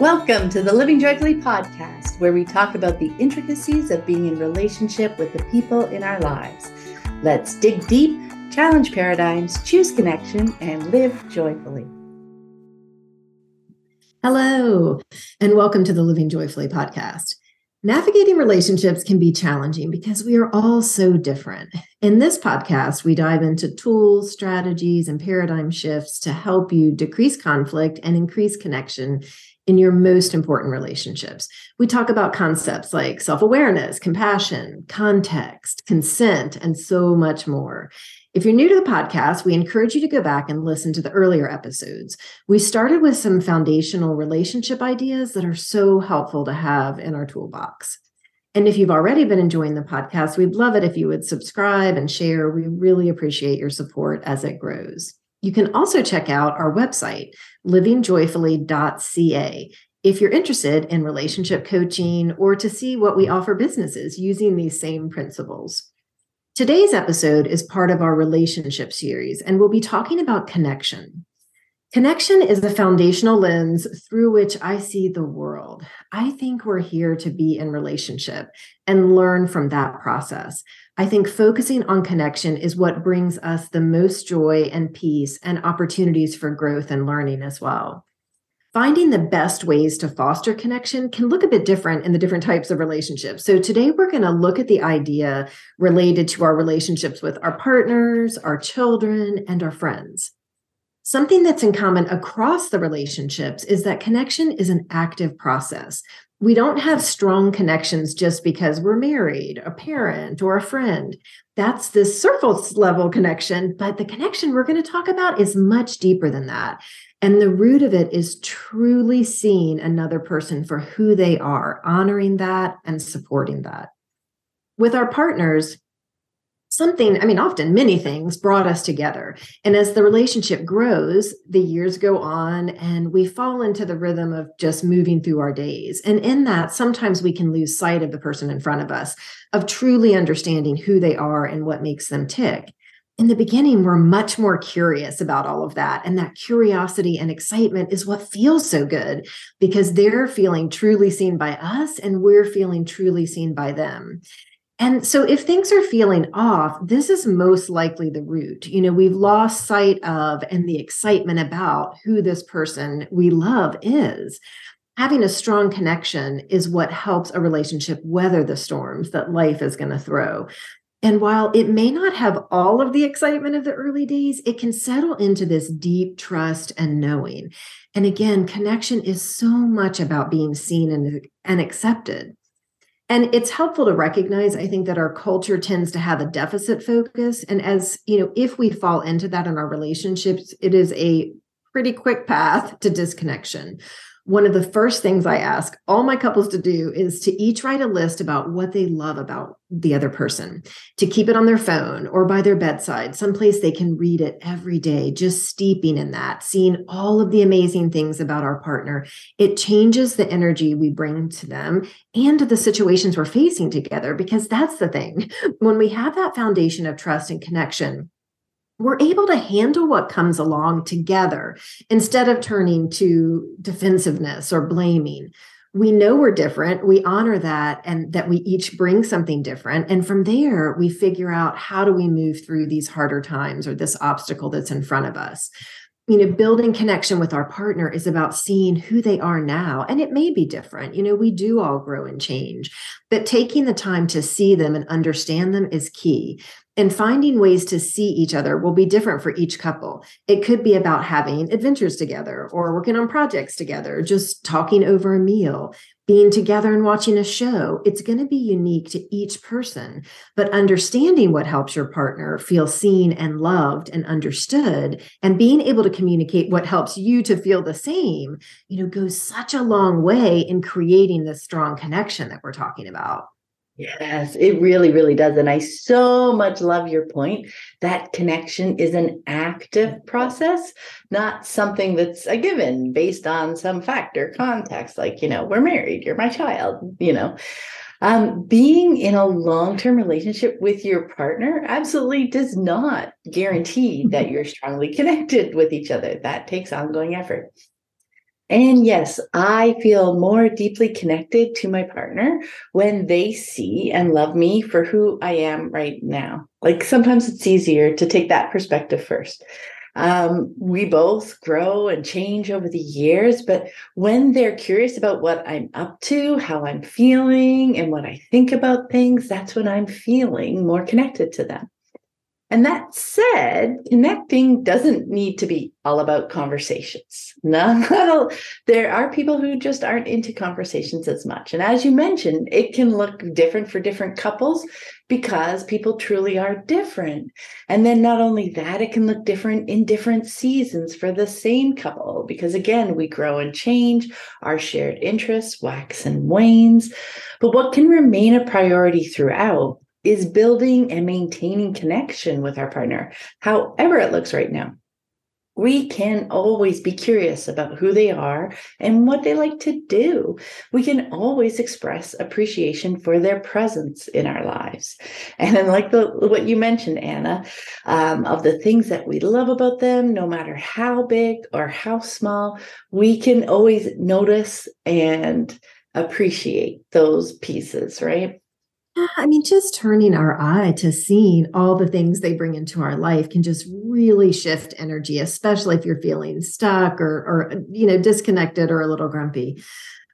Welcome to the Living Joyfully podcast, where we talk about the intricacies of being in relationship with the people in our lives. Let's dig deep, challenge paradigms, choose connection, and live joyfully. Hello, and welcome to the Living Joyfully podcast. Navigating relationships can be challenging because we are all so different. In this podcast, we dive into tools, strategies, and paradigm shifts to help you decrease conflict and increase connection in your most important relationships. We talk about concepts like self awareness, compassion, context, consent, and so much more. If you're new to the podcast, we encourage you to go back and listen to the earlier episodes. We started with some foundational relationship ideas that are so helpful to have in our toolbox. And if you've already been enjoying the podcast, we'd love it if you would subscribe and share. We really appreciate your support as it grows. You can also check out our website, livingjoyfully.ca, if you're interested in relationship coaching or to see what we offer businesses using these same principles. Today's episode is part of our relationship series, and we'll be talking about connection. Connection is the foundational lens through which I see the world. I think we're here to be in relationship and learn from that process. I think focusing on connection is what brings us the most joy and peace and opportunities for growth and learning as well. Finding the best ways to foster connection can look a bit different in the different types of relationships. So, today we're going to look at the idea related to our relationships with our partners, our children, and our friends. Something that's in common across the relationships is that connection is an active process. We don't have strong connections just because we're married, a parent, or a friend. That's the surface level connection, but the connection we're going to talk about is much deeper than that. And the root of it is truly seeing another person for who they are, honoring that and supporting that. With our partners, something, I mean, often many things brought us together. And as the relationship grows, the years go on and we fall into the rhythm of just moving through our days. And in that, sometimes we can lose sight of the person in front of us, of truly understanding who they are and what makes them tick. In the beginning, we're much more curious about all of that. And that curiosity and excitement is what feels so good because they're feeling truly seen by us and we're feeling truly seen by them. And so if things are feeling off, this is most likely the root. You know, we've lost sight of and the excitement about who this person we love is. Having a strong connection is what helps a relationship weather the storms that life is going to throw. And while it may not have all of the excitement of the early days, it can settle into this deep trust and knowing. And again, connection is so much about being seen and, and accepted. And it's helpful to recognize, I think, that our culture tends to have a deficit focus. And as you know, if we fall into that in our relationships, it is a pretty quick path to disconnection one of the first things I ask all my couples to do is to each write a list about what they love about the other person, to keep it on their phone or by their bedside, someplace they can read it every day, just steeping in that, seeing all of the amazing things about our partner. It changes the energy we bring to them and to the situations we're facing together, because that's the thing. When we have that foundation of trust and connection, we're able to handle what comes along together instead of turning to defensiveness or blaming. We know we're different. We honor that and that we each bring something different. And from there, we figure out how do we move through these harder times or this obstacle that's in front of us you know, building connection with our partner is about seeing who they are now. And it may be different. You know, we do all grow and change, but taking the time to see them and understand them is key. And finding ways to see each other will be different for each couple. It could be about having adventures together or working on projects together, just talking over a meal, being together and watching a show. It's going to be unique to each person. But understanding what helps your partner feel seen and loved and understood, and being able to communicate what helps you to feel the same, you know, goes such a long way in creating this strong connection that we're talking about. Yes, it really, really does. And I so much love your point that connection is an active process, not something that's a given based on some factor context, like, you know, we're married, you're my child, you know. Um, being in a long term relationship with your partner absolutely does not guarantee that you're strongly connected with each other. That takes ongoing effort. And yes, I feel more deeply connected to my partner when they see and love me for who I am right now. Like sometimes it's easier to take that perspective first. Um, we both grow and change over the years, but when they're curious about what I'm up to, how I'm feeling, and what I think about things, that's when I'm feeling more connected to them. And that said, connecting doesn't need to be all about conversations. No, there are people who just aren't into conversations as much. And as you mentioned, it can look different for different couples because people truly are different. And then not only that, it can look different in different seasons for the same couple because again, we grow and change, our shared interests wax and wanes. But what can remain a priority throughout is building and maintaining connection with our partner, however it looks right now. We can always be curious about who they are and what they like to do. We can always express appreciation for their presence in our lives. And then, like the, what you mentioned, Anna, um, of the things that we love about them, no matter how big or how small, we can always notice and appreciate those pieces, right? I mean, just turning our eye to seeing all the things they bring into our life can just really shift energy, especially if you're feeling stuck or, or you know, disconnected or a little grumpy.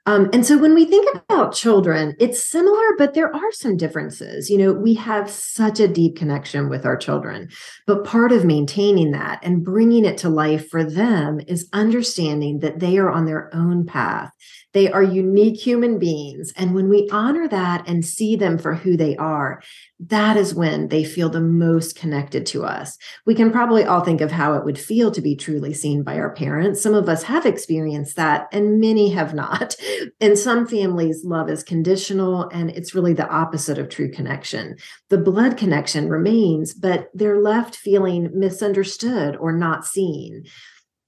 Um, and so when we think about children, it's similar, but there are some differences. You know, we have such a deep connection with our children, but part of maintaining that and bringing it to life for them is understanding that they are on their own path they are unique human beings. And when we honor that and see them for who they are, that is when they feel the most connected to us. We can probably all think of how it would feel to be truly seen by our parents. Some of us have experienced that, and many have not. In some families, love is conditional, and it's really the opposite of true connection. The blood connection remains, but they're left feeling misunderstood or not seen.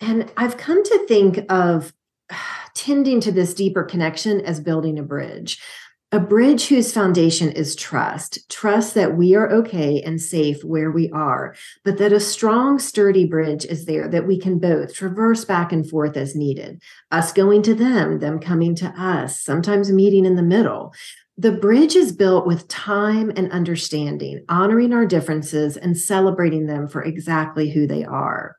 And I've come to think of tending to this deeper connection as building a bridge. A bridge whose foundation is trust, trust that we are okay and safe where we are, but that a strong, sturdy bridge is there that we can both traverse back and forth as needed. Us going to them, them coming to us, sometimes meeting in the middle. The bridge is built with time and understanding, honoring our differences and celebrating them for exactly who they are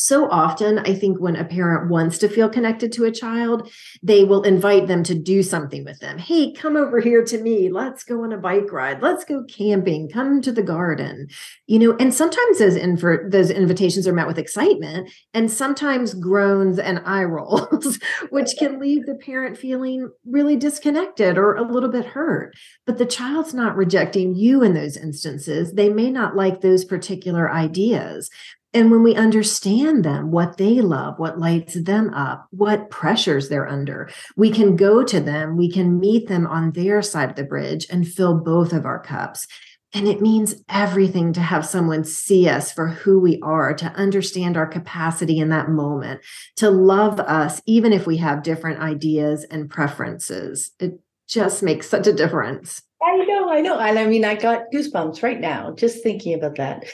so often i think when a parent wants to feel connected to a child they will invite them to do something with them. Hey come over here to me. Let's go on a bike ride. Let's go camping. Come to the garden. You know and sometimes those inv- those invitations are met with excitement and sometimes groans and eye rolls which can leave the parent feeling really disconnected or a little bit hurt. But the child's not rejecting you in those instances. They may not like those particular ideas and when we understand them, what they love, what lights them up, what pressures they're under, we can go to them, we can meet them on their side of the bridge and fill both of our cups. And it means everything to have someone see us for who we are, to understand our capacity in that moment, to love us, even if we have different ideas and preferences. It just makes such a difference. I know, I know. And I mean, I got goosebumps right now just thinking about that.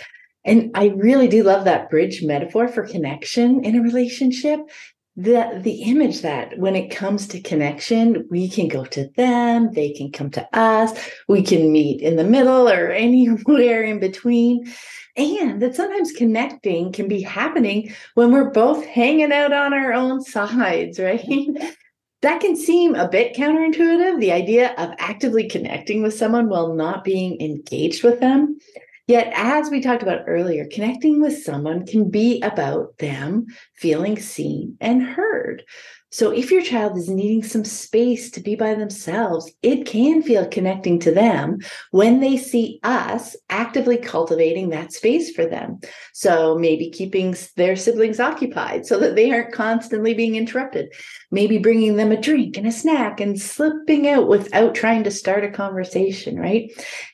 And I really do love that bridge metaphor for connection in a relationship. The, the image that when it comes to connection, we can go to them, they can come to us, we can meet in the middle or anywhere in between. And that sometimes connecting can be happening when we're both hanging out on our own sides, right? that can seem a bit counterintuitive, the idea of actively connecting with someone while not being engaged with them. Yet, as we talked about earlier, connecting with someone can be about them feeling seen and heard. So, if your child is needing some space to be by themselves, it can feel connecting to them when they see us actively cultivating that space for them. So, maybe keeping their siblings occupied so that they aren't constantly being interrupted. Maybe bringing them a drink and a snack and slipping out without trying to start a conversation, right?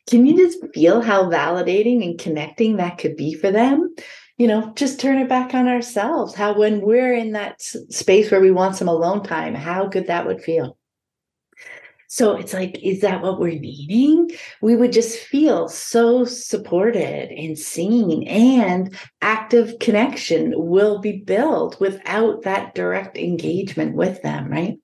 Can you just feel how validating and connecting that could be for them? You know, just turn it back on ourselves. How, when we're in that space where we want some alone time, how good that would feel. So it's like, is that what we're needing? We would just feel so supported and seen, and active connection will be built without that direct engagement with them, right?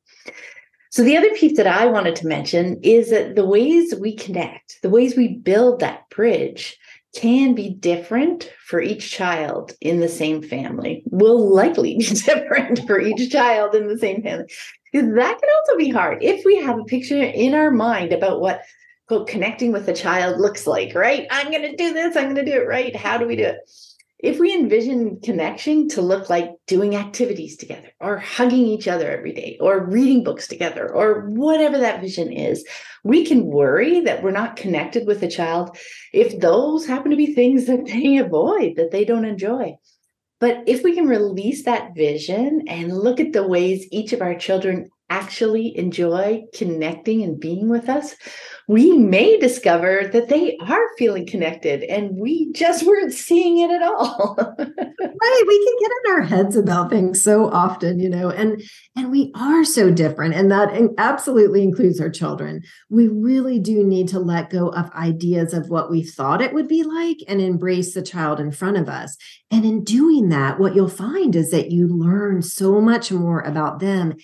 So, the other piece that I wanted to mention is that the ways we connect, the ways we build that bridge, can be different for each child in the same family, will likely be different for each child in the same family. That can also be hard if we have a picture in our mind about what quote connecting with a child looks like, right? I'm going to do this, I'm going to do it right. How do we do it? If we envision connection to look like doing activities together or hugging each other every day or reading books together or whatever that vision is, we can worry that we're not connected with a child if those happen to be things that they avoid, that they don't enjoy. But if we can release that vision and look at the ways each of our children actually enjoy connecting and being with us, we may discover that they are feeling connected and we just weren't seeing it at all. right. We can get in our heads about things so often, you know, and and we are so different. And that absolutely includes our children. We really do need to let go of ideas of what we thought it would be like and embrace the child in front of us. And in doing that, what you'll find is that you learn so much more about them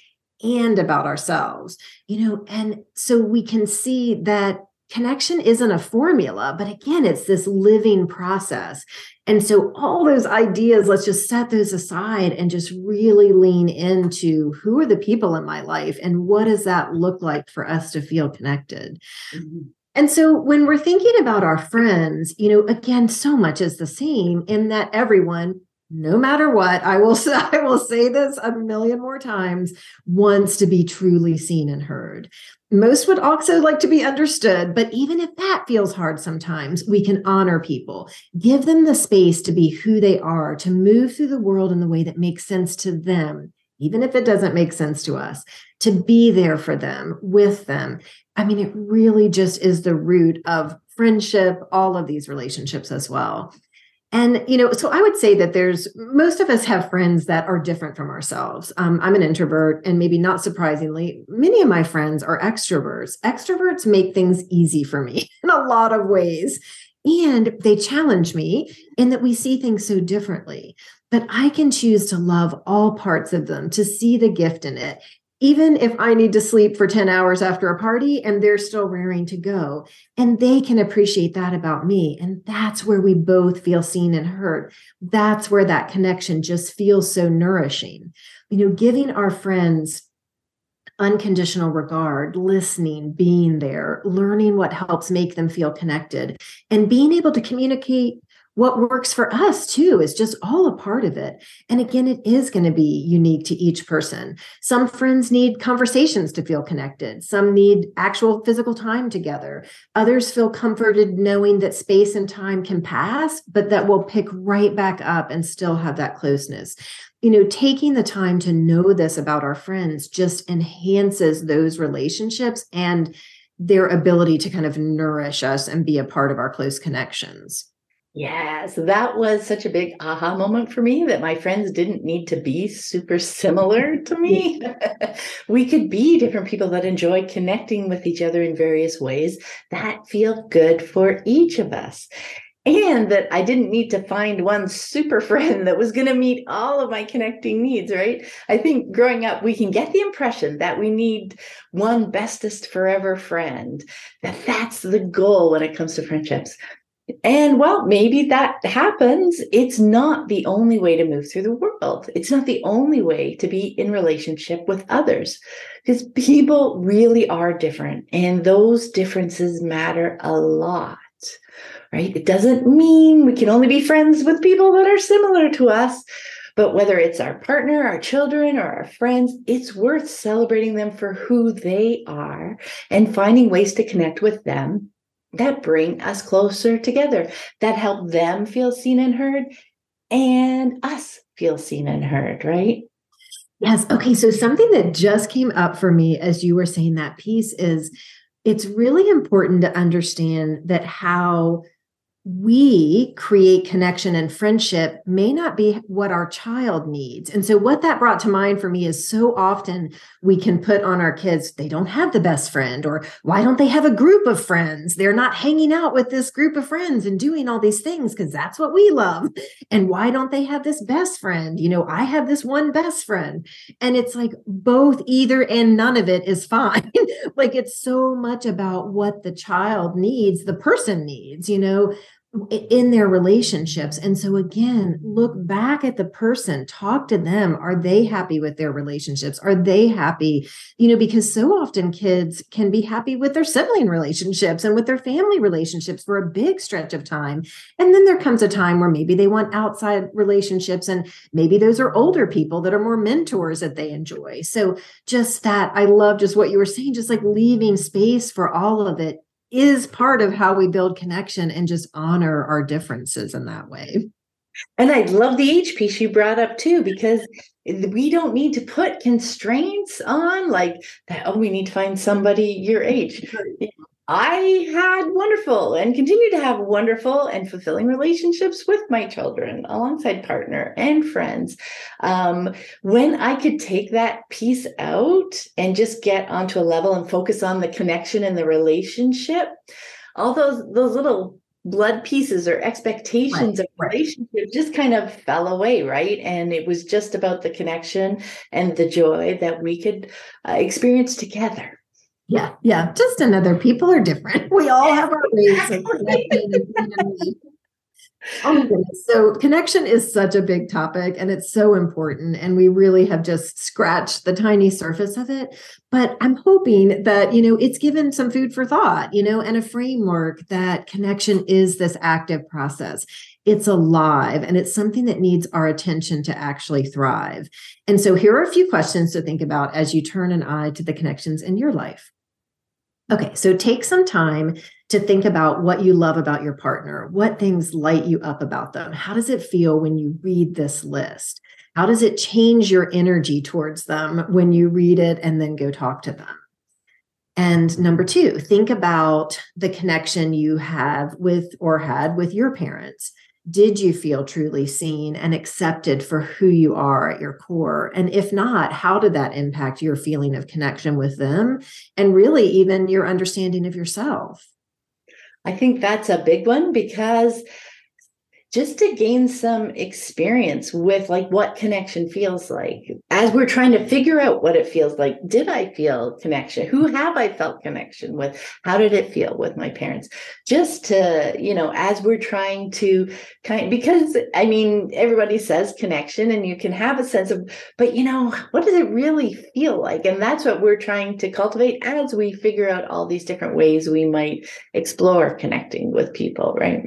and about ourselves you know and so we can see that connection isn't a formula but again it's this living process and so all those ideas let's just set those aside and just really lean into who are the people in my life and what does that look like for us to feel connected mm-hmm. And so when we're thinking about our friends, you know, again, so much is the same in that everyone no matter what, I will say, I will say this a million more times, wants to be truly seen and heard. Most would also like to be understood, but even if that feels hard sometimes, we can honor people, give them the space to be who they are, to move through the world in the way that makes sense to them, even if it doesn't make sense to us, to be there for them, with them. I mean, it really just is the root of friendship, all of these relationships as well. And, you know, so I would say that there's most of us have friends that are different from ourselves. Um, I'm an introvert, and maybe not surprisingly, many of my friends are extroverts. Extroverts make things easy for me in a lot of ways. And they challenge me in that we see things so differently. But I can choose to love all parts of them, to see the gift in it, even if I need to sleep for 10 hours after a party and they're still raring to go. And they can appreciate that about me. And that's where we both feel seen and heard. That's where that connection just feels so nourishing. You know, giving our friends unconditional regard, listening, being there, learning what helps make them feel connected, and being able to communicate what works for us too is just all a part of it. And again, it is going to be unique to each person. Some friends need conversations to feel connected, some need actual physical time together. Others feel comforted knowing that space and time can pass, but that we'll pick right back up and still have that closeness. You know, taking the time to know this about our friends just enhances those relationships and their ability to kind of nourish us and be a part of our close connections. Yes, that was such a big aha moment for me that my friends didn't need to be super similar to me. we could be different people that enjoy connecting with each other in various ways that feel good for each of us. And that I didn't need to find one super friend that was going to meet all of my connecting needs, right? I think growing up, we can get the impression that we need one bestest forever friend, that that's the goal when it comes to friendships. And well, maybe that happens. It's not the only way to move through the world. It's not the only way to be in relationship with others because people really are different and those differences matter a lot, right? It doesn't mean we can only be friends with people that are similar to us. But whether it's our partner, our children, or our friends, it's worth celebrating them for who they are and finding ways to connect with them that bring us closer together, that help them feel seen and heard, and us feel seen and heard, right? Yes. Okay. So, something that just came up for me as you were saying that piece is it's really important to understand that how we create connection and friendship may not be what our child needs. And so, what that brought to mind for me is so often we can put on our kids, they don't have the best friend, or why don't they have a group of friends? They're not hanging out with this group of friends and doing all these things because that's what we love. And why don't they have this best friend? You know, I have this one best friend. And it's like both, either and none of it is fine. like it's so much about what the child needs, the person needs, you know in their relationships. And so, again, look back at the person, talk to them. Are they happy with their relationships? Are they happy? You know, because so often kids can be happy with their sibling relationships and with their family relationships for a big stretch of time. And then there comes a time where maybe they want outside relationships, and maybe those are older people that are more mentors that they enjoy. So, just that, I love just what you were saying, just like leaving space for all of it is part of how we build connection and just honor our differences in that way. And I love the age piece you brought up too, because we don't need to put constraints on like that. Oh, we need to find somebody your age. I had wonderful and continue to have wonderful and fulfilling relationships with my children alongside partner and friends. Um, when I could take that piece out and just get onto a level and focus on the connection and the relationship, all those those little blood pieces or expectations right, of relationship just kind of fell away right? And it was just about the connection and the joy that we could uh, experience together yeah, yeah. Just another people are different. We all have our ways of connecting. Oh. So connection is such a big topic and it's so important. And we really have just scratched the tiny surface of it. But I'm hoping that, you know, it's given some food for thought, you know, and a framework that connection is this active process it's alive and it's something that needs our attention to actually thrive. And so here are a few questions to think about as you turn an eye to the connections in your life. Okay, so take some time to think about what you love about your partner. What things light you up about them? How does it feel when you read this list? How does it change your energy towards them when you read it and then go talk to them? And number two, think about the connection you have with or had with your parents did you feel truly seen and accepted for who you are at your core? And if not, how did that impact your feeling of connection with them and really even your understanding of yourself? I think that's a big one because just to gain some experience with like what connection feels like. As we're trying to figure out what it feels like did i feel connection? Who have i felt connection with? How did it feel with my parents? Just to you know as we're trying to kind because i mean everybody says connection and you can have a sense of but you know what does it really feel like? And that's what we're trying to cultivate as we figure out all these different ways we might explore connecting with people right?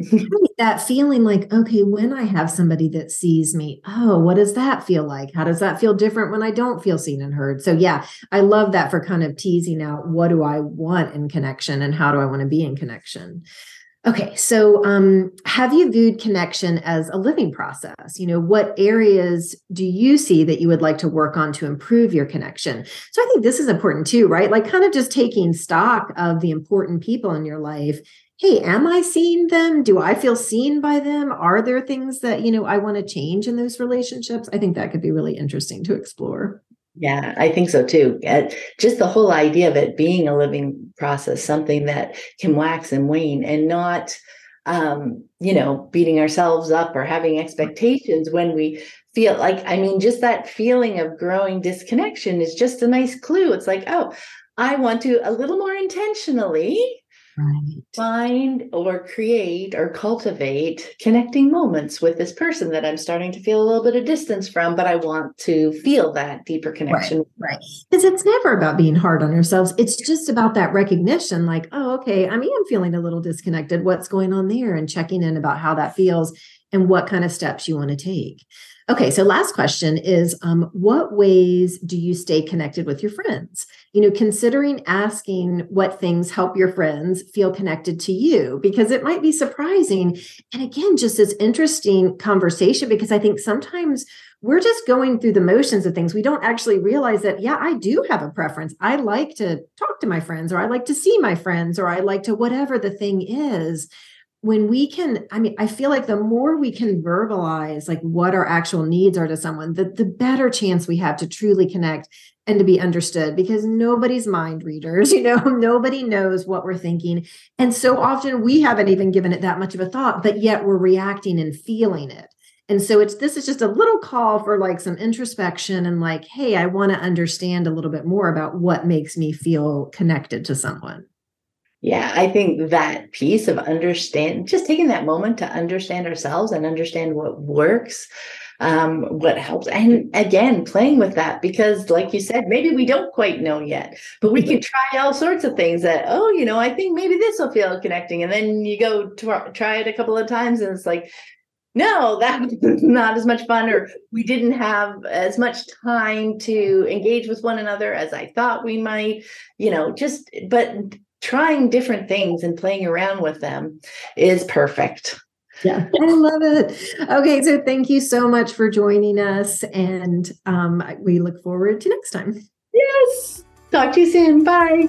That feeling like okay, when I have somebody that sees me, oh, what does that feel like? How does that feel different when I don't feel seen and heard? So, yeah, I love that for kind of teasing out what do I want in connection and how do I want to be in connection. Okay, so um, have you viewed connection as a living process? You know, what areas do you see that you would like to work on to improve your connection? So I think this is important too, right? Like, kind of just taking stock of the important people in your life hey am i seeing them? Do i feel seen by them? Are there things that you know i want to change in those relationships? I think that could be really interesting to explore. Yeah i think so too. Just the whole idea of it being a living process something that can wax and wane and not um, you know beating ourselves up or having expectations when we feel like i mean just that feeling of growing disconnection is just a nice clue. It's like oh i want to a little more intentionally Right. Find or create or cultivate connecting moments with this person that I'm starting to feel a little bit of distance from, but I want to feel that deeper connection. Right. Because right. it's never about being hard on ourselves. It's just about that recognition like, oh, okay, I mean, I'm feeling a little disconnected. What's going on there? And checking in about how that feels and what kind of steps you want to take. Okay, so last question is um, what ways do you stay connected with your friends? You know, considering asking what things help your friends feel connected to you, because it might be surprising. And again, just this interesting conversation, because I think sometimes we're just going through the motions of things. We don't actually realize that, yeah, I do have a preference. I like to talk to my friends, or I like to see my friends, or I like to whatever the thing is when we can i mean i feel like the more we can verbalize like what our actual needs are to someone the, the better chance we have to truly connect and to be understood because nobody's mind readers you know nobody knows what we're thinking. And so often we haven't even given it that much of a thought but yet we're reacting and feeling it. And so it's this is just a little call for like some introspection and like hey i want to understand a little bit more about what makes me feel connected to someone yeah, I think that piece of understand, just taking that moment to understand ourselves and understand what works, um, what helps. And again, playing with that because, like you said, maybe we don't quite know yet, but we can try all sorts of things that, oh, you know, I think maybe this will feel connecting. And then you go to try it a couple of times and it's like, no, that's not as much fun, or we didn't have as much time to engage with one another as I thought we might, you know, just, but trying different things and playing around with them is perfect. Yeah, I love it. Okay, so thank you so much for joining us, and um, we look forward to next time. Yes. Talk to you soon. Bye.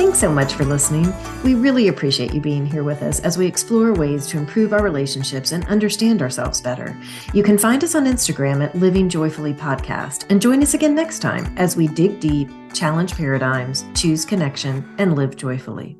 Thanks so much for listening. We really appreciate you being here with us as we explore ways to improve our relationships and understand ourselves better. You can find us on Instagram at Living Joyfully Podcast and join us again next time as we dig deep, challenge paradigms, choose connection, and live joyfully.